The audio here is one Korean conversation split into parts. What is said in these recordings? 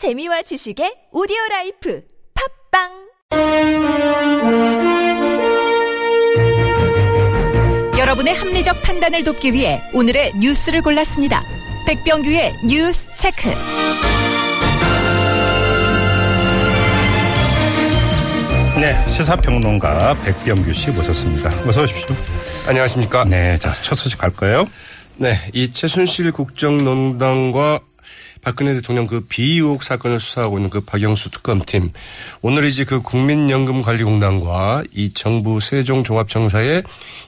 재미와 지식의 오디오 라이프 팟빵 여러분의 합리적 판단을 돕기 위해 오늘의 뉴스를 골랐습니다. 백병규의 뉴스 체크. 네, 시사평론가 백병규 씨 모셨습니다. 어서 오십시오. 안녕하십니까. 네, 자, 첫 소식 갈까요? 네, 이 최순실 국정농단과 박근혜 대통령 그 비의혹 사건을 수사하고 있는 그 박영수 특검팀. 오늘 이제 그 국민연금관리공단과 이 정부 세종종합청사의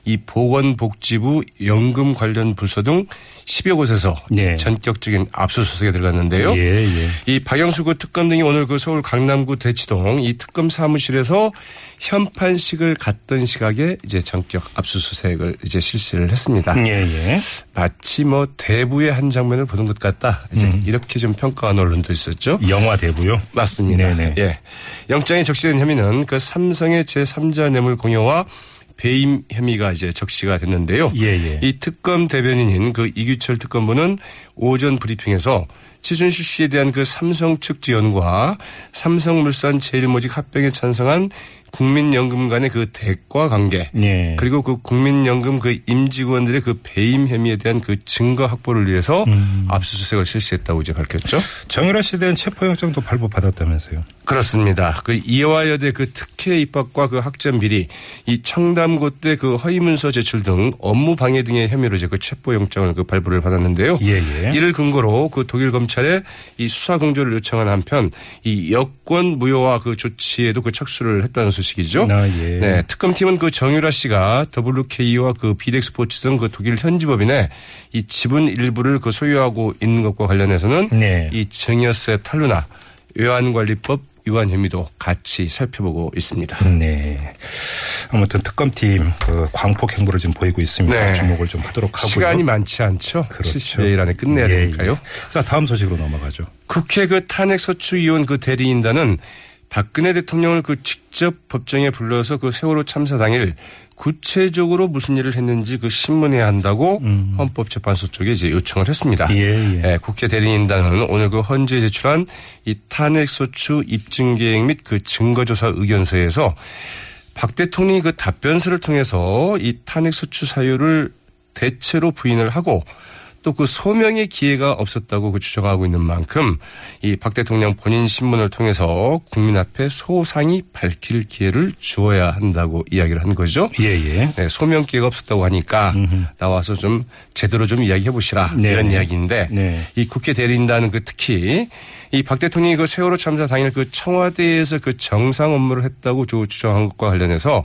이 보건복지부 연금 관련 부서 등 10여 곳에서 예. 전격적인 압수수색에 들어갔는데요. 예, 예. 이 박영수 그 특검 등이 오늘 그 서울 강남구 대치동 이 특검 사무실에서 현판식을 갔던 시각에 이제 전격 압수수색을 이제 실시를 했습니다. 예, 예. 마치 뭐 대부의 한 장면을 보는 것 같다. 이제 음. 이렇게 좀 평가한 언론도 있었죠. 영화 대부요? 맞습니다. 네네. 예. 영장에 적시된 혐의는 그 삼성의 제3자 뇌물 공여와 배임 혐의가 이제 적시가 됐는데요. 예, 예. 이 특검 대변인인 그 이규철 특검부는 오전 브리핑에서 최순실 씨에 대한 그 삼성 측 지원과 삼성물산 제일모직 합병에 찬성한 국민연금 간의 그 대과 관계 예. 그리고 그 국민연금 그 임직원들의 그 배임 혐의에 대한 그 증거 확보를 위해서 음. 압수수색을 실시했다고 이제 밝혔죠. 정유라 씨에 대한 체포영장도 발부받았다면서요? 그렇습니다. 그 이화와 여대 그 특혜 입학과 그 학점 비리, 이 청담고 때 그 허위문서 제출 등 업무 방해 등의 혐의로 이제 그 체포영장을 그 발부를 받았는데요. 예, 예. 이를 근거로 그 독일 검찰에 이 수사 공조를 요청한 한편 이 여권 무효화 그 조치에도 그 착수를 했다는 소식 이죠. 아, 예. 네, 특검팀은 그 정유라 씨가 WK와 그 비덱스포츠 등 그 독일 현지 법인의 이 지분 일부를 그 소유하고 있는 것과 관련해서는 네. 이 증여세 탈루나 외환관리법 위반 혐의도 같이 살펴보고 있습니다. 네. 아무튼 특검팀 그 광폭 행보를 지금 보이고 있습니다. 네. 주목을 좀 하도록 하고요. 시간이 많지 않죠. 그렇죠. 70여일 안에 끝내야 예, 되니까요. 예. 자, 다음 소식으로 넘어가죠. 국회 그 탄핵 소추 위원 그 대리인단은 박근혜 대통령을 그 직접 법정에 불러서 그 세월호 참사 당일 구체적으로 무슨 일을 했는지 그 신문해야 한다고 헌법재판소 쪽에 이제 요청을 했습니다. 음. 예, 예. 예, 국회 대리인단은 오늘 그 헌재에 제출한 이 탄핵소추 입증 계획 및 그 증거조사 의견서에서 박 대통령이 그 답변서를 통해서 이 탄핵소추 사유를 대체로 부인을 하고 또 그 소명의 기회가 없었다고 그 주장하고 있는 만큼 이 박 대통령 본인 신문을 통해서 국민 앞에 소상히 밝힐 기회를 주어야 한다고 이야기를 한 거죠. 예, 예. 네, 소명 기회가 없었다고 하니까 나와서 좀 제대로 좀 이야기해 보시라 네. 이런 이야기인데 네. 이 국회 대리인단은 그 특히 이 박 대통령이 그 세월호 참사 당일 그 청와대에서 그 정상 업무를 했다고 주- 주장한 것과 관련해서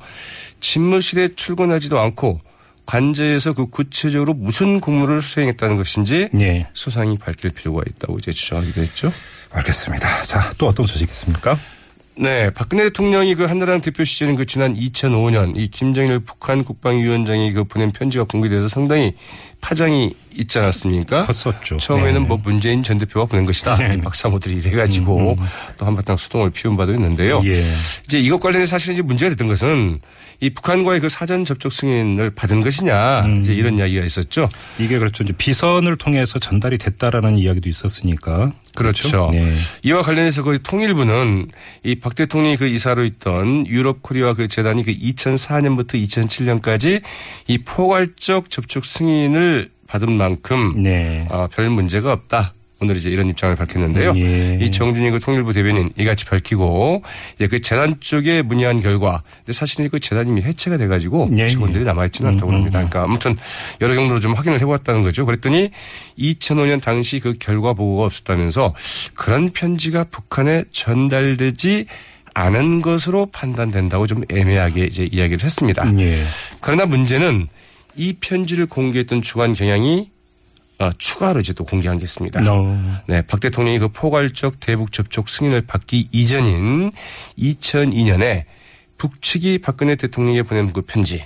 집무실에 출근하지도 않고 관저에서 그 구체적으로 무슨 공무를 수행했다는 것인지 예. 소상히 밝힐 필요가 있다고 이제 주장하기도 했죠. 알겠습니다. 자, 또 어떤 소식 있습니까? 네, 박근혜 대통령이 그 한나라당 대표 시절인 그 지난 2005년 이 김정일 북한 국방위원장이 그 보낸 편지가 공개돼서 상당히 파장이 있지 않았습니까? 컸었죠. 처음에는 네. 뭐 문재인 전 대표가 보낸 것이다. 네. 이 박사모들이 이래가지고 또 한바탕 수동을 피운 바도 있는데요. 예. 이제 이것 관련해서 사실은 이제 문제가 됐던 것은 이 북한과의 그 사전 접촉 승인을 받은 것이냐 음. 이제 이런 이야기가 있었죠. 이게 그렇죠. 이제 비선을 통해서 전달이 됐다라는 이야기도 있었으니까. 그렇죠. 네. 이와 관련해서 그 통일부는 이 박 대통령이 그 이사로 있던 유럽 코리아 그 재단이 그 2004년부터 2007년까지 이 포괄적 접촉 승인을 받은 만큼 네. 아, 별 문제가 없다. 오늘 이제 이런 입장을 밝혔는데요. 예. 이 정준희 그 통일부 대변인 이같이 밝히고 이제 그 재단 쪽에 문의한 결과 근데 사실은 그 재단이 이미 해체가 돼가지고 예, 직원들이 예. 남아있지는 않다고 합니다. 그러니까 아무튼 여러 경로로 좀 확인을 해보았다는 거죠. 그랬더니 2005년 당시 그 결과 보고가 없었다면서 그런 편지가 북한에 전달되지 않은 것으로 판단된다고 좀 애매하게 이제 이야기를 했습니다. 예. 그러나 문제는 이 편지를 공개했던 주간 경향이 어, 추가로 이제 또 공개한 게 있습니다. No. 네, 박 대통령이 그 포괄적 대북 접촉 승인을 받기 이전인 2002년에 북측이 박근혜 대통령에게 보낸 그 편지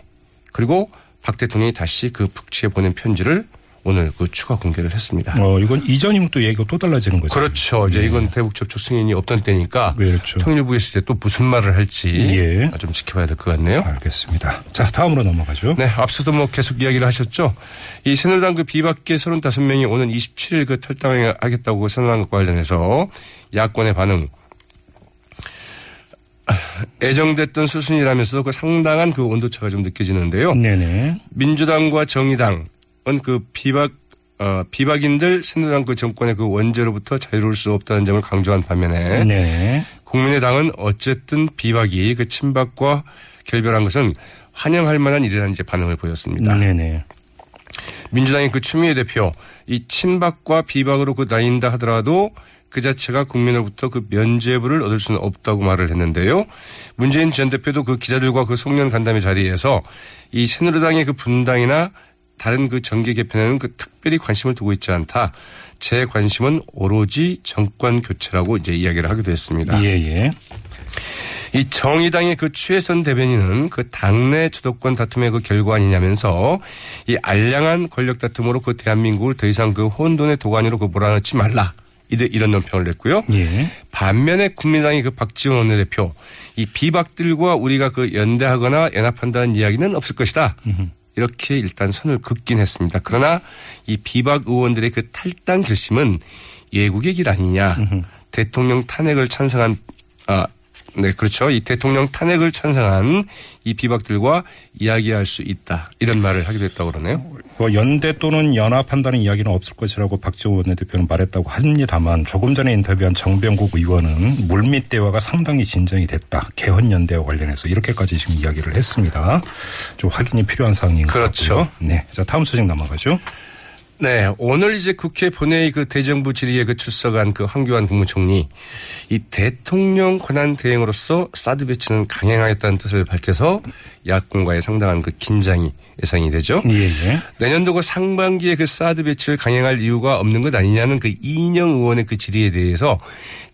그리고 박 대통령이 다시 그 북측에 보낸 편지를 오늘 그 추가 공개를 했습니다. 어, 이건 이전이면 또 얘기가 또 달라지는 거죠. 그렇죠. 이제 예. 이건 대북 접촉 승인이 없던 때니까 그렇죠. 통일부에서 이제 또 무슨 말을 할지 예. 좀 지켜봐야 될 것 같네요. 알겠습니다. 자, 다음으로 넘어가죠. 네, 앞서도 뭐 계속 이야기를 하셨죠. 이 새누리당 그 비박계 35명이 오는 27일 그 탈당하겠다고 선언한 것과 관련해서 야권의 반응. 애정됐던 수순이라면서도 그 상당한 그 온도차가 좀 느껴지는데요. 네네. 민주당과 정의당은 그 비박 어, 비박인들 새누리당 그 정권의 그 원죄로부터 자유로울 수 없다는 점을 강조한 반면에 네. 국민의당은 어쨌든 비박이 그 친박과 결별한 것은 환영할 만한 일이라는 이제 반응을 보였습니다. 네네. 민주당의 그 추미애 대표 이 친박과 비박으로 그 나뉜다 하더라도 그 자체가 국민으로부터 그 면죄부를 얻을 수는 없다고 말을 했는데요. 문재인 전 대표도 그 기자들과 그 송년 간담회 자리에서 이 새누리당의 그 분당이나 다른 그 정계 개편에는 그 특별히 관심을 두고 있지 않다. 제 관심은 오로지 정권 교체라고 이제 이야기를 하기도 했습니다. 예, 예. 이 정의당의 그 최선 대변인은 그 당내 주도권 다툼의 그 결과 아니냐면서 이 알량한 권력 다툼으로 그 대한민국을 더 이상 그 혼돈의 도가니로 그 몰아넣지 말라. 이런 논평을 냈고요. 예. 반면에 국민당의 그 박지원 원내대표 이 비박들과 우리가 그 연대하거나 연합한다는 이야기는 없을 것이다. 이렇게 일단 선을 긋긴 했습니다. 그러나 이 비박 의원들의 그 탈당 결심은 예국의 길 아니냐. 대통령 탄핵을 찬성한 아 네, 그렇죠. 이 대통령 탄핵을 찬성한 이 비박들과 이야기할 수 있다. 이런 말을 하기도 했다고 그러네요. 뭐 연대 또는 연합한다는 이야기는 없을 것이라고 박지원 원내대표는 말했다고 합니다만 조금 전에 인터뷰한 정병국 의원은 물밑 대화가 상당히 진전이 됐다. 개헌 연대와 관련해서 이렇게까지 지금 이야기를 했습니다. 좀 확인이 필요한 사항인 것 그렇죠. 같고요. 네. 자, 다음 소식 넘어가죠. 네, 오늘 이제 국회 본회의 그 대정부 질의에 그 출석한 그 황교안 국무총리 이 대통령 권한 대행으로서 사드 배치는 강행하겠다는 뜻을 밝혀서 야권과의 상당한 그 긴장이 예상이 되죠. 예, 예. 내년도 그 상반기에 그 사드 배치를 강행할 이유가 없는 것 아니냐는 그 이인영 의원의 그 질의에 대해서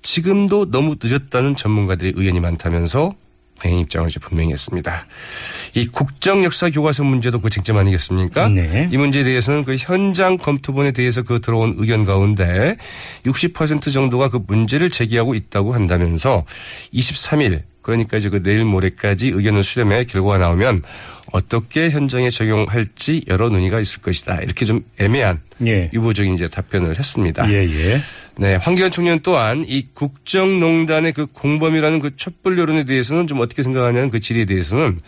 지금도 너무 늦었다는 전문가들의 의견이 많다면서 강행 입장을 이제 분명히 했습니다. 이 국정 역사 교과서 문제도 그 쟁점 아니겠습니까? 네. 이 문제에 대해서는 그 현장 검토본에 대해서 그 들어온 의견 가운데 60% 정도가 그 문제를 제기하고 있다고 한다면서 23일 그러니까 이제 그 내일 모레까지 의견을 수렴해 결과가 나오면 어떻게 현장에 적용할지 여러 논의가 있을 것이다. 이렇게 좀 애매한 예. 유보적인 이제 답변을 했습니다. 예, 예. 네, 황교안 총리는 또한 이 국정농단의 그 공범이라는 그 촛불 여론에 대해서는 좀 어떻게 생각하냐는 그 질의에 대해서는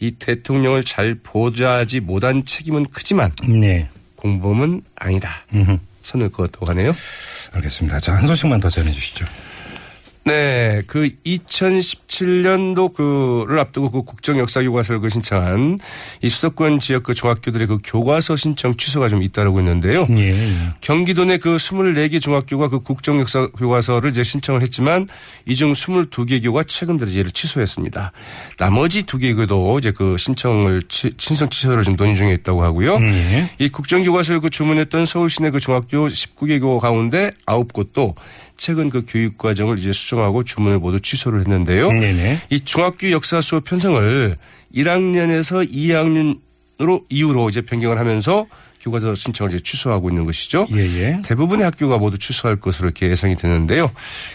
이 대통령을 잘 보좌하지 못한 책임은 크지만 네. 공범은 아니다. 음흠. 선을 그었다고 하네요. 알겠습니다. 자, 한 소식만 더 전해 주시죠. 네, 그 2017년도 그를 앞두고 그 국정 역사 교과서를 그 신청한 이 수도권 지역 그 중학교들의 그 교과서 신청 취소가 좀 잇따르고 있는데요. 예, 예. 경기도 내 그 24개 중학교가 그 국정 역사 교과서를 이제 신청을 했지만 이 중 22개 교가 최근 들어 이를 취소했습니다. 나머지 두개 교도 이제 그 신청을 치- 신청 취소를 좀 논의 중에 있다고 하고요. 예. 이 국정 교과서를 그 주문했던 서울시내 그 중학교 19개 교 가운데 9곳도 최근 그 교육 과정을 이제 수정하고 주문을 모두 취소를 했는데요. 네네. 이 중학교 역사 수업 편성을 1학년에서 2학년 으로 이후로 이제 변경을 하면서 교과서 신청을 이제 취소하고 있는 것이죠. 예, 예. 대부분의 학교가 모두 취소할 것으로 이렇게 예상이 되는데요.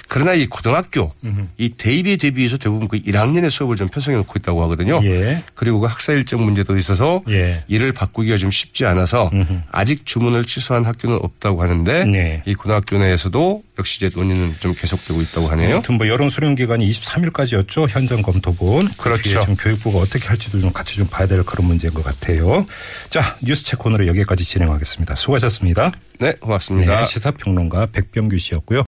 그러나 이 고등학교 이 대입에 대비해서 대부분 그 1학년의 수업을 좀 편성해 놓고 있다고 하거든요. 예. 그리고 그 학사 일정 문제도 있어서 예. 이를 바꾸기가 좀 쉽지 않아서 아직 주문을 취소한 학교는 없다고 하는데 네. 이 고등학교 내에서도 역시 이제 논의는 좀 계속되고 있다고 하네요. 아무튼 뭐 여론 수렴 기간이 23일까지였죠. 현장 검토본. 그 그렇죠. 뒤에 지금 교육부가 어떻게 할지도 좀 같이 좀 봐야 될 그런 문제인 것 같아요. 자, 뉴스 체크 오늘은 여기까지 진행하겠습니다. 수고하셨습니다. 네, 고맙습니다. 네, 시사평론가 백병규 씨였고요.